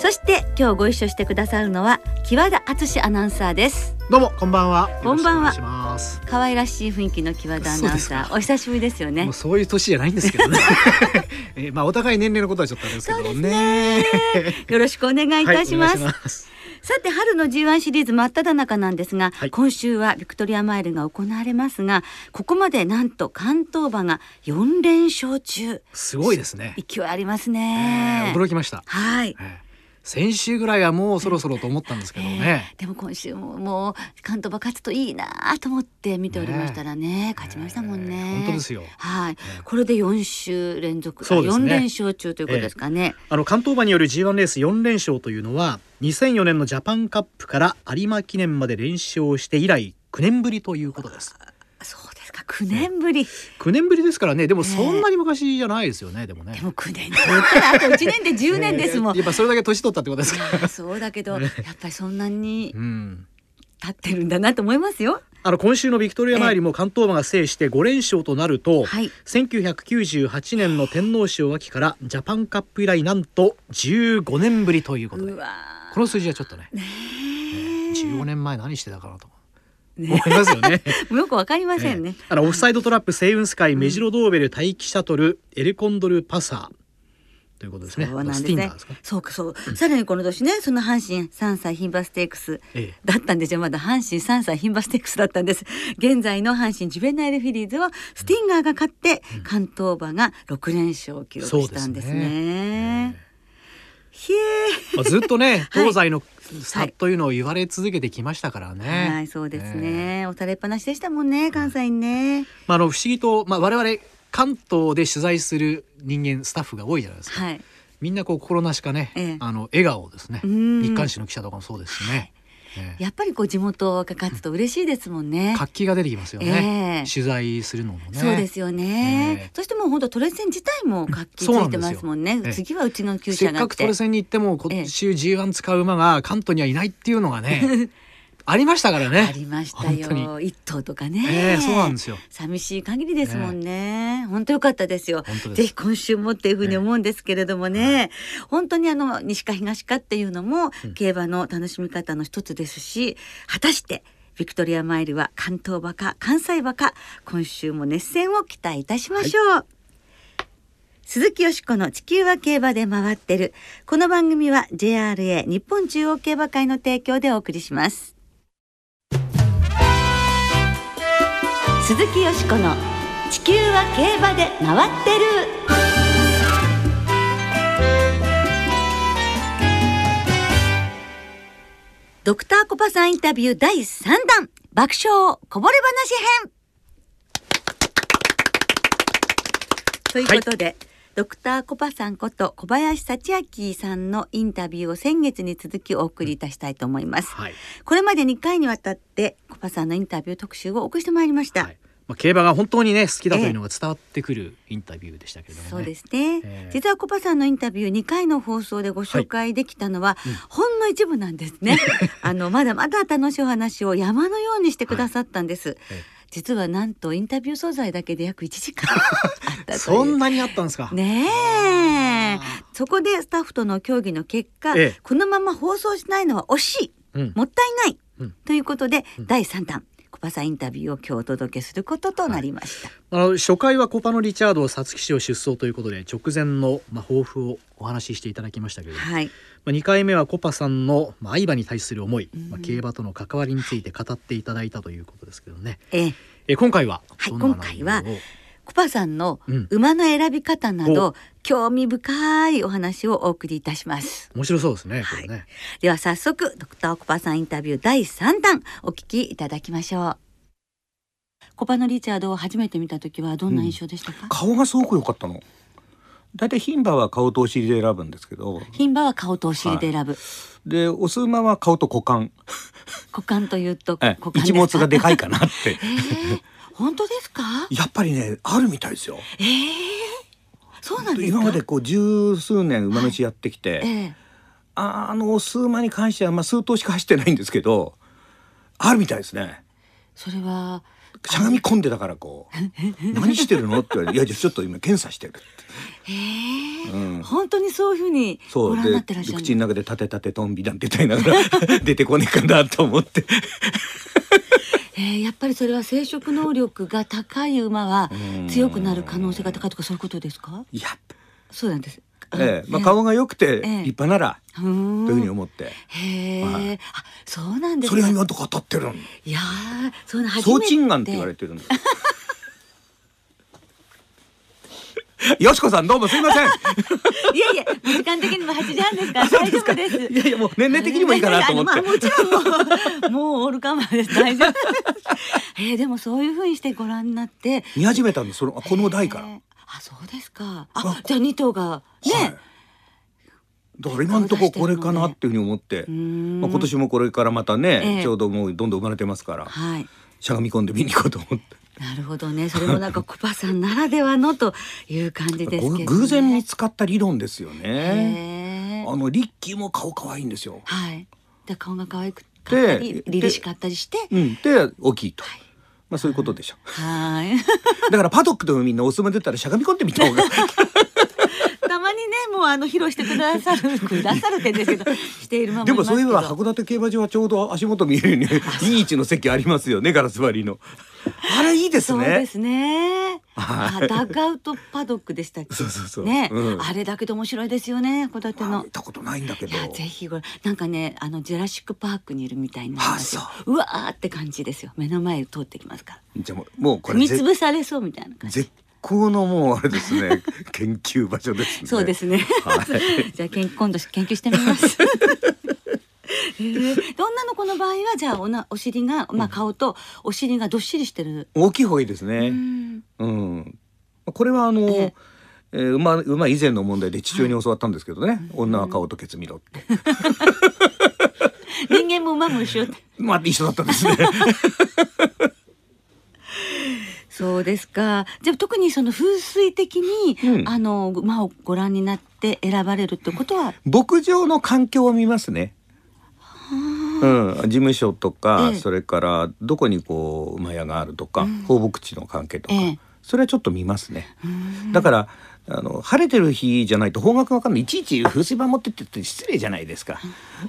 そして今日ご一緒してくださるのは木和田敦アナウンサーですどうもこんばんは。こんばんは。可愛らしい雰囲気の木和田アナウンサーお久しぶりですよねもうそういう年じゃないんですけどね。えーまあお互い年齢のことはちょっとあれですけどね。よろしくお願いいたします,、はい。さて春の G1 シリーズ真っ只中なんですが、はい今週はビクトリアマイルが行われますがここまでなんと関東馬が4連勝中すごいですね。勢いありますえねー、驚きました。はいえー先週ぐらいはもうそろそろと思ったんですけどね。えーでも今週ももう関東馬勝つといいなと思って見ておりましたらね勝ちましたもんね、えー本当ですよ。はい、えーこれで4週連続、そうですね4連勝中ということですかね。あの関東馬による G1 レース4連勝というのは2004年のジャパンカップから有馬記念まで連勝して以来9年ぶりということです。そうですか、9年ぶり。9年ぶりですからね。でもええそんなに昔じゃないですよね。でもね。でも9年あと1年で10年ですもん。やっぱそれだけ年取ったってことですか。ま あそうだけど、やっぱりそんなにうん。経ってるんだなと思いますよ。あの今週のビクトリアマイルも関東馬が制して5連勝となると、はい。1998年の天皇賞秋からジャパンカップ以来なんと15年ぶりということでうわこの数字はちょっとねー。ねえ15年前何してたかなと思ねいますよね。よくわかりませんね。あのオフサイドトラップセイウンスカイ、メジロドーベル待機シャトルエルコンドルパサーということですね。そうなん。そうかそう。さらにこの年ね、その阪神3歳牝馬ステークスええだったんですよ。まだ阪神3歳牝馬ステークスだったんです。現在の阪神ジュベナイルフィリーズはスティンガーが勝って、関東馬が6連勝を記録したんですね。ひえまあ、ずっとね はい東西の差というのを言われ続けてきましたからね。はい、そうですね。押されっぱなしでしたもんね、関西にね。まあ、あの不思議と、まあ、我々関東で取材する人間スタッフが多いじゃないですか。はい。みんなこう心なしかね、ええあの笑顔ですね。うん日刊誌の記者とかもそうですしね。ええ。やっぱりこう地元が勝つと嬉しいですもんね。活気が出てきますよね。ええ。取材するのもね。そうですよね、ええ。そしてもう本当トレセン自体も活気ついてますもんね。ん次はうちの厩せっかくトレセンに行っても今週 G1 使う馬が関東にはいないっていうのがね ありましたからあね。りましたよ。一頭とかね、ええそうなんですよ。寂しい限りですもんね、本当良かったですよ。です。ぜひ今週もっていうふうに思うんですけれどもね、本当にあの西か東かっていうのもうん。競馬の楽しみ方の一つですし果たしてビクトリアマイルは関東馬か関西馬か今週も熱戦を期待いたしましょう、鈴木よしこの地球は競馬で回ってる。この番組は JRA 日本中央競馬会の提供でお送りします鈴木よしこの地球は競馬で回ってる。ドクターコパさんインタビュー第3弾。爆笑こぼれ話編。ということで、ドクターコパさんこと小林幸明さんのインタビューを先月に続きお送りいたしたいと思います。はい。これまで2回にわたってコパさんのインタビュー特集をお送りしてまいりました。はい。まあ、競馬が本当にね好きだというのが伝わってくるインタビューでしたけれどもね。そうですね、ええ実はコパさんのインタビュー2回の放送でご紹介できたのは、うん。ほんの一部なんですね。あのまだまだ楽しいお話を山のようにしてくださったんです、え実はなんとインタビュー素材だけで約1時間 あったという。そんなにあったんですか？ねえ。そこでスタッフとの協議の結果、ええ。このまま放送しないのは惜しい。うん。もったいない、うん。ということで、うん。第3弾コパさんインタビューを今日お届けすることとなりました、あの初回はコパのリチャード皐月賞出走ということで直前のまあ抱負をお話ししていただきましたけれども、はいまあ、2回目はコパさんの、まあ、相場に対する思い、うん。まあ、競馬との関わりについて語っていただいたということですけどね、ええ。え今回は？はい今回コパさんのうん。馬の選び方など、興味深いお話をお送りいたします。面白そうですねこれね、では早速ドクターコパさんインタビュー第3弾お聞きいただきましょう。コパのリチャードを初めて見た時はどんな印象でしたか、顔がすごく良かったの大体牝馬は顔とお尻で選ぶんですけど。牝馬は顔とお尻で選ぶ、でオス馬は顔と股間。股間というとえ股間一物がでかいかなって。えー、本当ですか？やっぱりねあるみたいですよ。えー、そうなんですか？今までこう十数年馬主やってきて、ええ。ああのオス馬に関してはまあ数頭しか走ってないんですけどあるみたいですね。それはしゃがみ込んでだからこう 何してるの？って言われて「いやじゃあちょっと今検査してる」って。ええうん。本当にそういうふうにそう。ご覧になでってらっしゃる口の中で「立て立てトンビ」なんて歌いながら 出てこねえかなと思って。えー、やっぱりそれは生殖能力が高い馬はうん。強くなる可能性が高いとかそういうことですか？いや、そうなんです。ええ。まあ、顔が良くてええ。立派ならうーん。というふうに思って、へえ、はい。あそうなんですそれがね今のとこ当たってるの。いやーそうなんめて。って言われてるんです よしこさんどうもすいません いやいや、時間的にも8時半ですから大丈夫です。いやいやもう年齢的にもいいかなと思って まあもちろんもう、もうオールカマーです。大丈夫。えー、でもそういうふうにしてご覧になって。見始めたんですそのこの代から、えーあ、そうですか。ああ、じゃあ2頭がね。はいだから今のところこれかなっていうふうに思って、まあ、今年もこれからまたね、ええちょうどもうどんどん生まれてますからはい。しゃがみ込んで見に行こうと思って。なるほどね。それもなんかコパさんならではのという感じですけど、ね。ご 偶然見つかった理論ですよね。あのリッキーも顔可愛いんですよ。はい。で顔が可愛くかったり、で凛々しかったりして。うん、で大きいと。まあそういうことでしょはい。だからパドックでもみんなお相撲出たらしゃがみ込んでみた方が たまにねもうあの披露してくださるくださるってですけど しているままでもそういえばいます函館競馬場はちょうど足元見えるようにいい位置の席ありますよねガラス張りの。あれいいですね。そうですね。はい。あダッグアウトパドックでしたっけ？そうそうそう。ね、うん。あれだけで面白いですよね、函館の。あ見。たことないんだけど。いやぜひご覧。なんかねあのジェラシックパークにいるみたいになりますよ。あう。わーって感じですよ。目の前を通ってきますから。じゃあもうもうこれぜ潰されそうみたいな感じ。絶好のもうあれですね。研究場所ですね。そうですね。はい。じゃあ研今度研究してみます。えー、で女の子の場合はじゃあおなお尻がまあ顔とお尻がどっしりしてる？大きい方がいいですうねん。うん、これはあの、ええ。えー馬馬以前の問題で父親に教わったんですけどね、女は顔とケツ見ろって、人間も馬も一緒。まあ一緒だったですねそうですか。じゃあ特にその風水的に、うん。あの馬をご覧になって選ばれるってことは？牧場の環境を見ますね。うん、事務所とか、ええ。それからどこにこう馬屋があるとか、うん。放牧地の関係とか、ええ。それはちょっと見ますね。うん。だからあの晴れてる日じゃないと方角わかんない。いちいち風水板持ってってって失礼じゃないですか。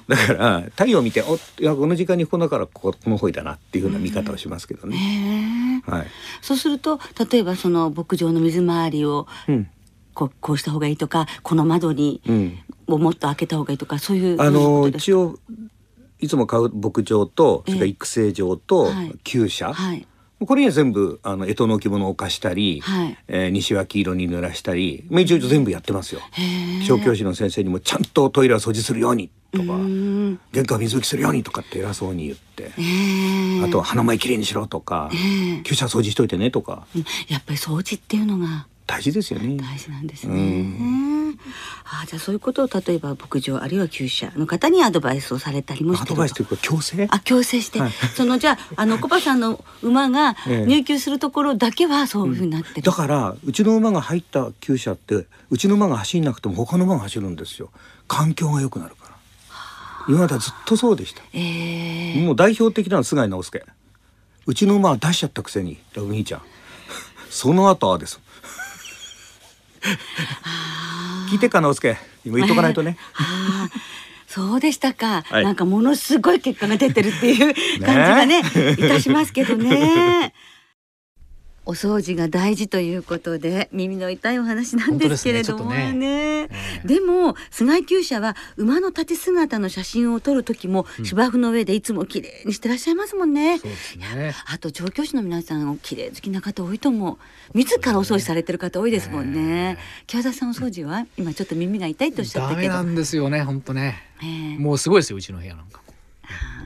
だから太陽見ておいやこの時間にここだからこここの方位だなっていうふうな見方をしますけどね。はい。そうすると例えばその牧場の水回りをうん。こうこうした方がいいとかこの窓にうん、をもっと開けた方がいいとかそういうあの一応いつも買う牧場とそれからええ。育成場とはい。厩舎、はいこれには全部あの干支の置物を置かしたり、はい。えー西は黄色に濡らしたり、まあ、一応全部やってますよ。小教師の先生にもちゃんとトイレは掃除するようにとか、うん。玄関は水拭きするようにとかって偉そうに言って、あとは鼻前きれいにしろとか、ええ厩舎掃除しといてねとか。うん。やっぱり掃除っていうのが大事ですよね。大事なんですね。あじゃあそういうことを例えば牧場あるいは厩舎の方にアドバイスをされたりもしてるアドバイスというか強制？あ強制して、はい。そのじゃああのコバさんの馬がええ。入厩するところだけはそういうふうになってる。だからうちの馬が入った厩舎ってうちの馬が走んなくても他の馬が走るんですよ。環境が良くなるから。今まではずっとそうでしたええ。もう代表的なのは菅井直輔うちの馬は出しちゃったくせに。ラブミーちゃん。その後はです聞いてっか直輔今言っとかないとね。そうでしたか、はい。なんかものすごい結果が出てるっていう感じがね。いたしますけどね。お掃除が大事ということで耳の痛いお話なんですけれどもね。ちょっとね。ええでも菅井厩舎は馬の立ち姿の写真を撮る時も芝生の上でいつも綺麗にしてらっしゃいますもんね。そうですね。あと調教師の皆さんお綺麗好きな方多いと思う。自らお掃除されてる方多いですもんね。木和田さんお掃除は今ちょっと耳が痛いとおっしゃったけど。ダメなんですよね本当ね。ええ。もうすごいですようちの部屋なんかも。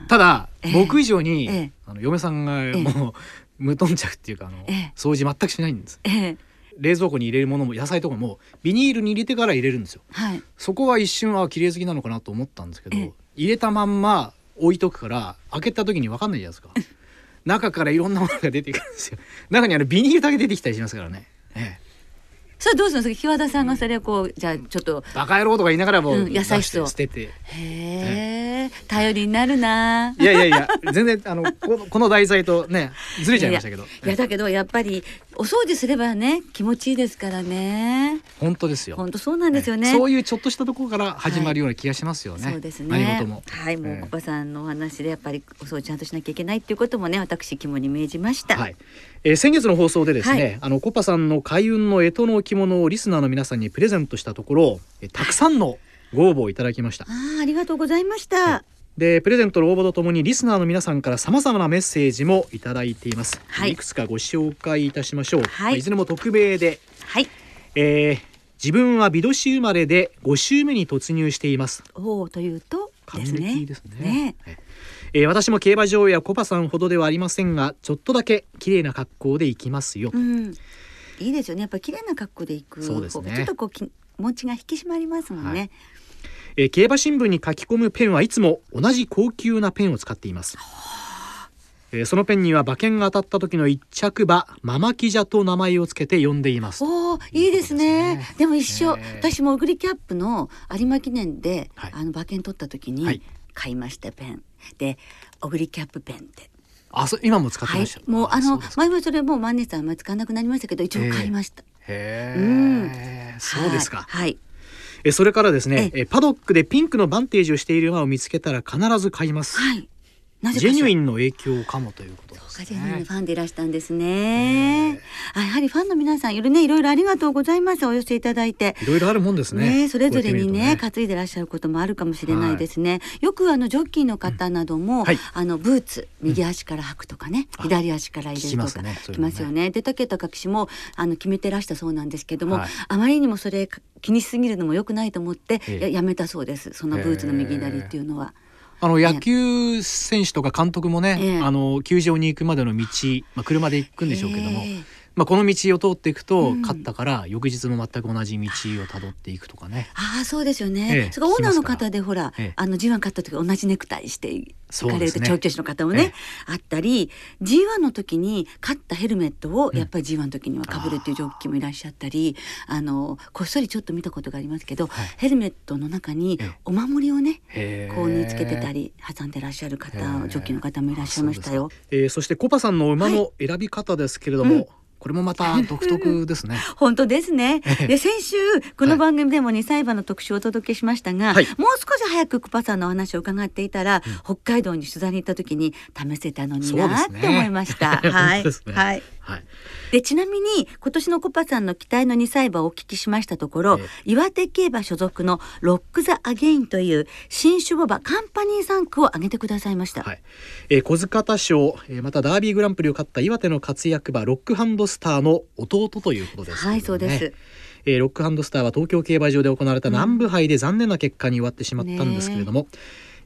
ただ、ええ。僕以上に、ええ。あの嫁さんがもう無頓着っていうかあの、ええ。掃除全くしないんです。ええ。冷蔵庫に入れるものも野菜とかもビニールに入れてから入れるんですよ。はい。そこは一瞬あ綺麗好きなのかなと思ったんですけどええ。入れたまんま置いとくから開けた時に分かんないじゃないですか。中からいろんなものが出てくるんですよ。中にあのビニールだけ出てきたりしますからね、ええ、それどうするんですか？木和田さんがそれをこうじゃあちょっとバカ野郎とか言いながらもうん野菜室を。捨てて。へえ頼りになるな。いやいやいや全然あのこのこの題材とねずれちゃいましたけど。いやだけどやっぱりお掃除すればね気持ちいいですからね。本当ですよ。本当そうなんですよね、そういうちょっとしたところから始まるような気がしますよね、そうですね。何事も。はい、もうええ。コパさんのお話でやっぱりお掃除ちゃんとしなきゃいけないっていうこともね、私肝に銘じました。はい、えー先月の放送でですね、はい。あのコパさんの開運の干支の置物をリスナーの皆さんにプレゼントしたところ、えーたくさんのご応募をいただきました。ああ、ありがとうございました。でプレゼントの応募とともにリスナーの皆さんからさまざまなメッセージもいただいています、はい。いくつかご紹介いたしましょう、はい。い、ずれも匿名で、はい。えー自分は美年生まれで5週目に突入しています。おおというと還。暦ですね。ね。えー私も競馬場やコパさんほどではありませんがちょっとだけ綺麗な格好で行きますよ、うん。いいですよね。やっぱり綺麗な格好で行く。そうですね。ちょっとこう気持ちが引き締まりますもんね。えー競馬新聞に書き込むペンはいつも同じ高級なペンを使っています、えーそのペンには馬券が当たった時の一着馬ママキジャと名前をつけて呼んでいます。おおいいですね。ね。でも一緒、私もオグリキャップの有馬記念で、はい。あの馬券取った時にはい。買いましたペン。でオグリキャップペンってあそう今も使ってはいました、、もうあの前はそれもう万年さんあんまり使わなくなりましたけど一応買いました。へうん。えそうですか、はい。それからですねええパドックでピンクのバンテージをしている馬を見つけたら必ず買います、はい。なぜジェニュインンの影響かもということですそうかジェニュインファンでいらしたんですね。あやはりファンの皆さんいろねいろいろありがとうございます。お寄せいただいて。いろいろあるもんですね。ね、それぞれにねってみる担いでらっしゃることもあるかもしれないですね。よくあのジョッキーの方なども、はい。あのブーツ右足から履くとかね、あ左足から入れるとか聞きますよね。で竹田隠しもあの決めてらしたそうなんですけども、はい。あまりにもそれ気にしすぎるのも良くないと思って、ええ。ややめたそうです。そのブーツの右左っていうのは。あの野球選手とか監督もね、ええ。あの球場に行くまでの道、まあ、車で行くんでしょうけども、ええまあ、この道を通っていくと、うん。勝ったから翌日も全く同じ道をたどっていくとかね。ああそうですよね。ええそれオーナーの方でほら、ええ。あの G1 勝った時同じネクタイして行かれるね。と調教師の方もね、あったり G1 の時に勝ったヘルメットをやっぱり G1 の時にはかぶるっていうジョッキーもいらっしゃったり、あのこっそりちょっと見たことがありますけど、はい。ヘルメットの中にええ。お守りをね、こう縫い付けてたり挟んでらっしゃる方、ジョッキーの方もいらっしゃいましたよ。えーそしてコパさんの馬の選び方ですけれども、うんこれもまた独特ですね。本当ですね。ええ。で先週この番組でも2歳馬の特集をお届けしましたが、はい。もう少し早くクパさんのお話を伺っていたら、北海道に取材に行った時に試せたのになって思いました。はい、ね。はい。はい。でちなみに今年のコパさんの期待の2歳馬をお聞きしましたところ、え岩手競馬所属のロック・ザ・アゲインという新種馬場カンパニー3区を挙げてくださいました。はい。えー不来方賞、えーまたダービーグランプリを勝った岩手の活躍馬ロックハンドスターの弟ということですね、はい、そうです。えーロックハンドスターは東京競馬場で行われた南部杯で残念な結果に終わってしまったんですけれども、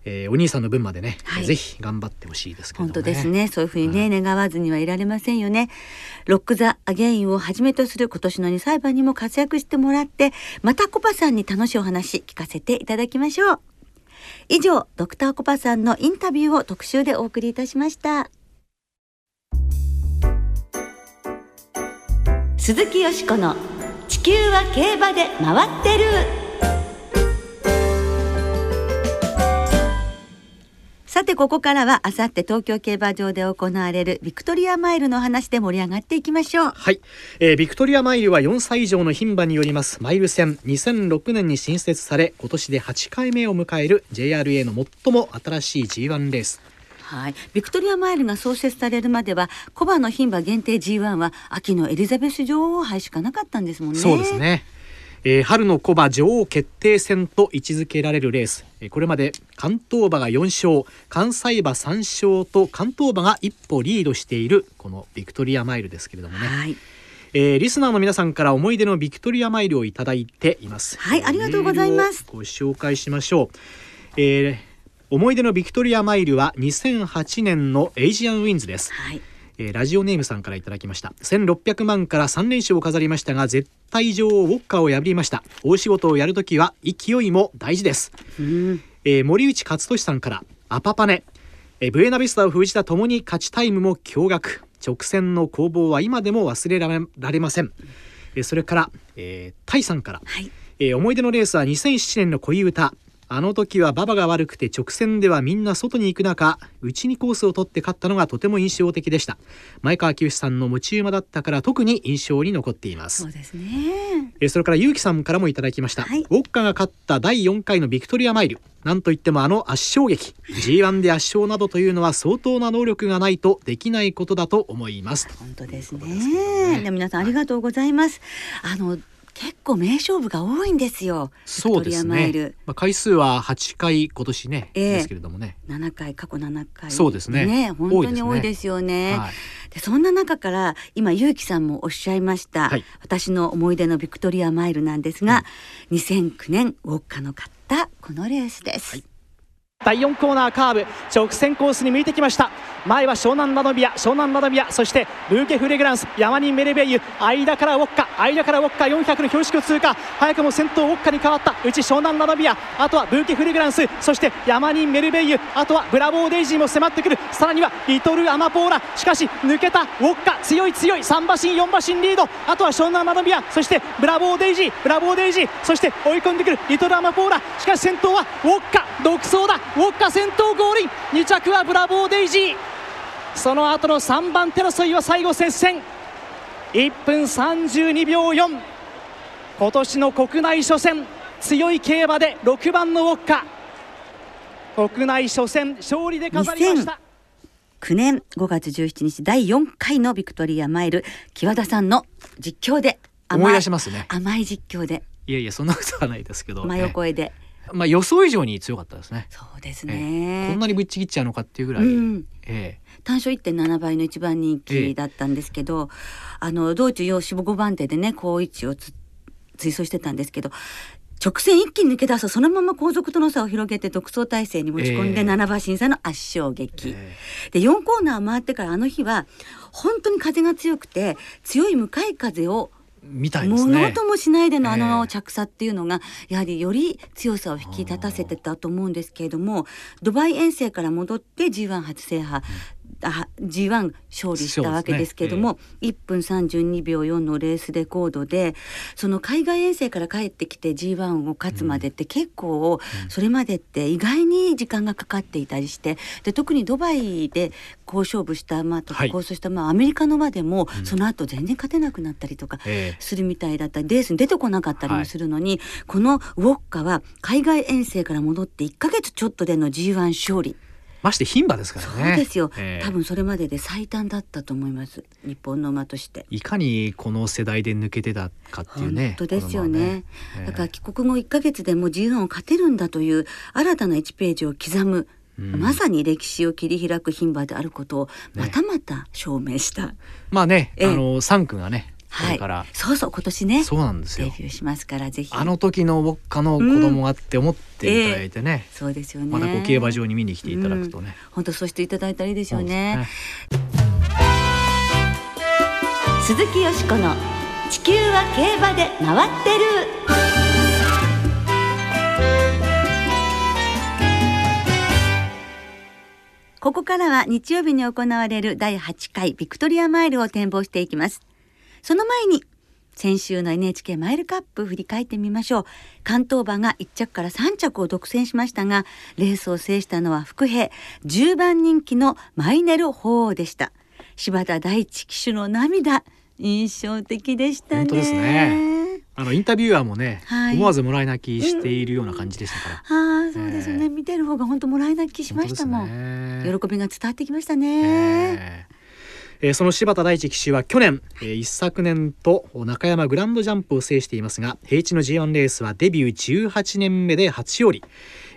えーお兄さんの分までね、はいぜひ頑張ってほしいですけれどもね。本当ですね。そういうふうにね、願わずにはいられませんよね。ロック・ザ・アゲインをはじめとする今年の2歳馬にも活躍してもらって、またコパさんに楽しいお話聞かせていただきましょう。以上、ドクターコパさんのインタビューを特集でお送りいたしました。鈴木よしこの地球は競馬で回ってる。さてここからはあさって東京競馬場で行われるビクトリアマイルの話で盛り上がっていきましょう。はい、えービクトリアマイルは4歳以上の牝馬によりますマイル戦2006年に新設され今年で8回目を迎える JRA の最も新しい G1 レースはい、ビクトリアマイルが創設されるまではコバの牝馬限定 G1 は秋のエリザベス女王杯しかなかったんですもんね。そうです。ね、えー春の小馬女王決定戦と位置づけられるレース。えーこれまで関東馬が4勝関西馬3勝と関東馬が一歩リードしているこのビクトリアマイルですけれどもね、はい、えーリスナーの皆さんから思い出のビクトリアマイルをいただいています。はいありがとうございます。ご紹介しましょう、えー思い出のビクトリアマイルは2008年のエイジアンウィンズです。はい、ええーラジオネームさんからいただきました。1600万から3連勝を飾りましたが絶対女王ウォッカを破りました。大仕事をやるときは勢いも大事です。うん。えー森内勝利さんからアパパネ、えーブエナビスタを封じたともに勝ちタイムも驚愕。直線の攻防は今でも忘れられられません、えーそれから、えータイさんから、はい。えー思い出のレースは2007年の恋歌あの時は馬場が悪くて直線ではみんな外に行く中内にコースを取って勝ったのがとても印象的でした。前川清さんの持ち馬だったから特に印象に残っています。そうですね。えーそれからゆうきさんからもいただきました、はい。ウォッカが勝った第4回のビクトリアマイル。なんといってもあの圧勝劇。G1 で圧勝などというのは相当な能力がないとできないことだと思います。本当ですということでね。皆さんありがとうございます。あの結構名勝負が多いんですよ。そうですね。ル、まあ、回数は8回今年ね、ええ。ですけれどもね、7回過去7回。そうですね。本当に多いですよね。はい、でそんな中から今結城さんもおっしゃいました、はい。私の思い出のビクトリアマイルなんですが、2009年ウォッカの勝ったこのレースです、はい第4コーナーカーブ直線コースに向いてきました。前はショウナンラノビアショウナンラノビアそしてブーケ・フレグランスヤマニン・メルベイユ間からウォッカ間からウォッカ400の標識を通過。早くも先頭ウォッカに変わった。うちショウナンラノビアあとはブーケ・フレグランスそしてヤマニン・メルベイユあとはブラボー・デイジーも迫ってくる。さらにはリトル・アマポーラ。しかし抜けた。ウォッカ強い強い。3馬身4馬身リード。あとはショウナンラノビアそしてブラボー・デイジーブラボー・デイジーそして追い込んでくる。リトル・アマポーラ。しかし先頭はウォッカ独走だ。ウォッカ先頭ゴールイン2着はブラボー・デイジー。その後の3番手争いは最後接戦。1分32秒4今年の国内初戦。強い競馬で6番のウォッカ。国内初戦勝利で飾りました。9年5月17日第4回のビクトリアマイル。木和田さんの実況で思い出しまますね。甘い実況で。いやいやそんなことはないですけど、真横絵で、ええまあ予想以上に強かったですね。そうですえね、こんなにぶっちぎっちゃうのかっていうぐらい、うん。え単勝1.7倍の一番人気だったんですけど、あの道中要45番手でね好位置をつ追走してたんですけど直線一気に抜け出すとそのまま後続との差を広げて独走体制に持ち込んでええ。7馬身差の圧勝え劇、えで4コーナー回ってからあの日は本当に風が強くて強い向かい風をえみたいですね。ともしないでのあえのえ着差っていうのがやはりより強さを引き立たせてたと思うんですけれどもドバイ遠征から戻って G1 初制覇、あ G1 勝利したわけですけれども、1分32秒4のレースレコードでその海外遠征から帰ってきて G1 を勝つまでって結構それまでって意外に時間がかかっていたりしてで特にドバイで好勝負した馬とかはい。好走した馬はアメリカの馬でもその後全然勝てなくなったりとかええ。するみたいだったりレースに出てこなかったりもするのに、このウォッカは海外遠征から戻って1ヶ月ちょっとでの G1 勝利、まして牝馬ですからそうねですよ、ええ。多分それまでで最短だったと思います。日本の馬として。いかにこの世代で抜けてたかっていうね本当ですよね。ええ。だから帰国後1ヶ月でも G1 を勝てるんだという新たな1ページを刻む、うん。まさに歴史を切り開く牝馬であることをまたまた証明した、まあね、ええ。あの3区がねこはい。れから、そうそう今年ね。そうなんですよ。デビューしますからぜひ。あの時のウォッカの子供がって思っていただいてね、そうですよね。またこう競馬場に見に来ていただくとね、本当そうしていただいたらいいですよそうねです鈴木よしこの地球は競馬で回ってる。ここからは日曜日に行われる第8回ビクトリアマイルを展望していきますその前に先週の NHK マイルカップ振り返ってみましょう。関東馬が1着から3着を独占しましたがレースを制したのは福平10番人気のマイネル鳳凰でした。柴田大地騎手の涙印象的でしたね。本当ですね。あのインタビュアーもね、はい。思わずもらい泣きしているような感じでしたから、ああそうですよね、ええ。見てる方が本当もらい泣きしましたもん、ね。喜びが伝わってきましたね、えええーその柴田大地騎手は去年、えー一昨年と中山グランドジャンプを制していますが平地の G1 レースはデビュー18年目で初勝利、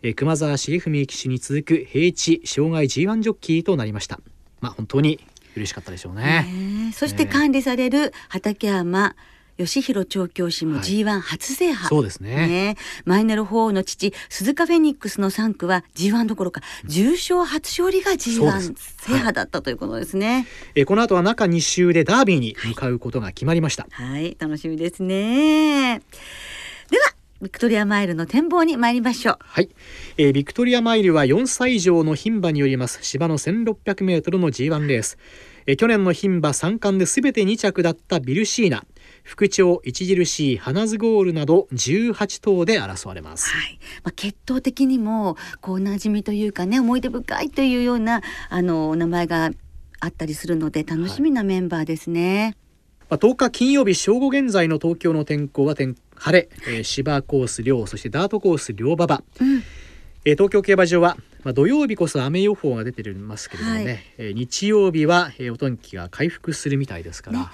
えー熊沢重文騎手に続く平地障害 G1 ジョッキーとなりました。まあ本当に嬉しかったでしょうね。ねえ。そして管理される畠山吉弘調教師もはい。G1 初制覇、そうですね。ね。マイネル法王の父鈴鹿フェニックスの3区は G1 どころか重賞初勝利がそう G1 です。制覇だったということですね。えーこの後は中2週でダービーに向かうことが決まりました、はい、楽しみですね。ではビクトリアマイルの展望に参りましょう。はい、えービクトリアマイルは4歳以上の牝馬によります芝の 1600m の G1 レース、えー去年の牝馬3冠で全て2着だったビルシーナ復調著しい花ズゴールなど18頭で争われます。はい、まあ、血統的にもこう馴染みというかね思い出深いというようなあのお名前があったりするので楽しみなメンバーですね。まあ、10日金曜日正午現在の東京の天候は天晴れ、えー芝コース両そしてダートコース両馬場、うん。えー東京競馬場は、まあ、土曜日こそ雨予報が出てますけれどもね、はい。えー日曜日は、えーお天気が回復するみたいですから、ね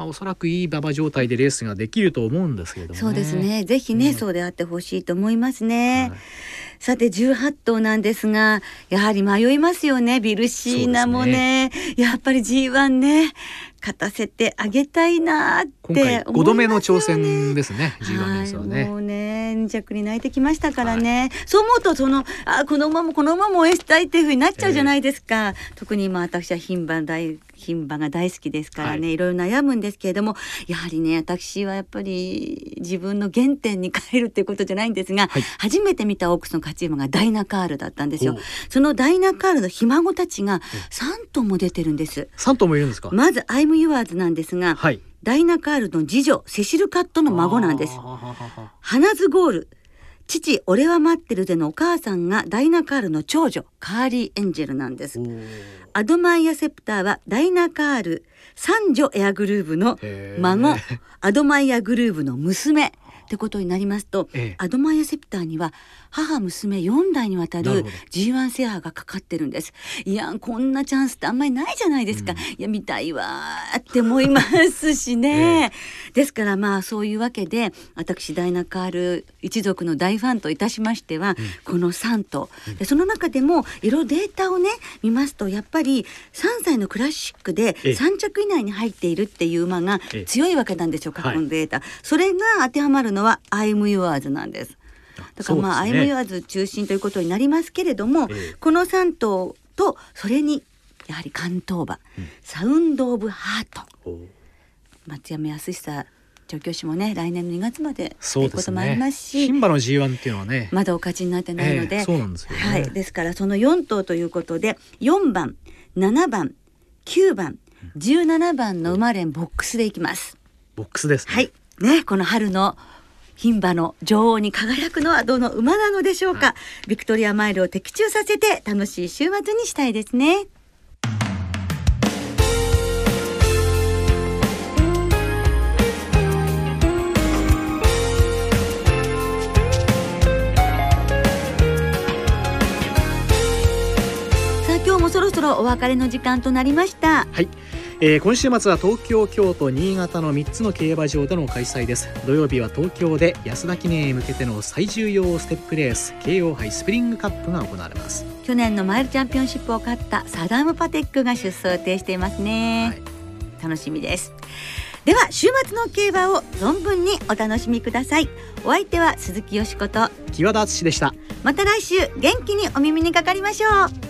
まあ、おそらくいい馬場状態でレースができると思うんですけれどもね。そうですね。ぜひね、うんそうであってほしいと思いますね。はいさて18頭なんですが、やはり迷いますよね。ビルシーナもね、やっぱり G1 ね、勝たせてあげたいなって今回5度目の挑戦でですね G1 レースはね。もうね2着に泣いてきましたからね、そう思うとそのあこの馬もこの馬も応援したいっていう風になっちゃうじゃないですか、特に今私は牝馬大牝馬が大好きですからね、はい。い、ろいろ悩むんですけれどもやはりね私はやっぱり自分の原点に帰るっていうことじゃないんですが、はい。初めて見たオークスの勝ち馬がダイナカールだったんですよ。そのダイナカールのひ孫たちが3頭も出てるんです。3頭もいるんですか？まずアイム・ユアーズなんですが、はい。ダイナカールの次女セシルカットの孫なんです。ハナズゴール。父オレハマッテルゼのお母さんがダイナカールの長女カーリーエンジェルなんですアドマイヤセプターはダイナカール三女エアグルーヴの孫アドマイヤグルーヴの娘。ってことになりますと、ええ。アドマイヤセプターには母娘4代にわたるなるほど。G1 制覇がかかってるんです。いやこんなチャンスってあんまりないじゃないですか、うん。いや見たいわーって思いますしね、ですからまあそういうわけで私ダイナカール一族の大ファンといたしましては、この3頭でその中でもいろいろデータをね見ますとやっぱり3歳のクラシックでええ。3着以内に入っているっていう馬がええ。強いわけなんですよ過はい。去のデータ、それが当てはまるのはアイム・ユアーズなんです。だからまあ、アイム・ユアーズ中心ということになりますけれども、ええ。この3頭とそれにやはり関東馬、サウンド・オブ・ハート。松山康久調教師もね来年の2月までといううこともありね。ますし牝馬の G1 っていうのはね。まだお勝ちになってないので、ええそうなんですよねはい、ですからその4頭ということで4番7番9番17番の馬連ボックスでいきます。ボックスですね。はい、ね、この春の牝馬の女王に輝くのはどの馬なのでしょうか、ビクトリアマイルを的中させて楽しい週末にしたいですねろそろお別れの時間となりました。はい、えー今週末は東京、京都、新潟の3つの競馬場での開催です。土曜日は東京で安田記念へ向けての最重要ステップレース京王杯スプリングカップが行われます、去年のマイルチャンピオンシップを勝ったサダム・パテックが出走予定していますね、はい。楽しみです。では週末の競馬を存分にお楽しみください。お相手は鈴木よしこと。木和田敦でした。また来週元気にお耳にかかりましょう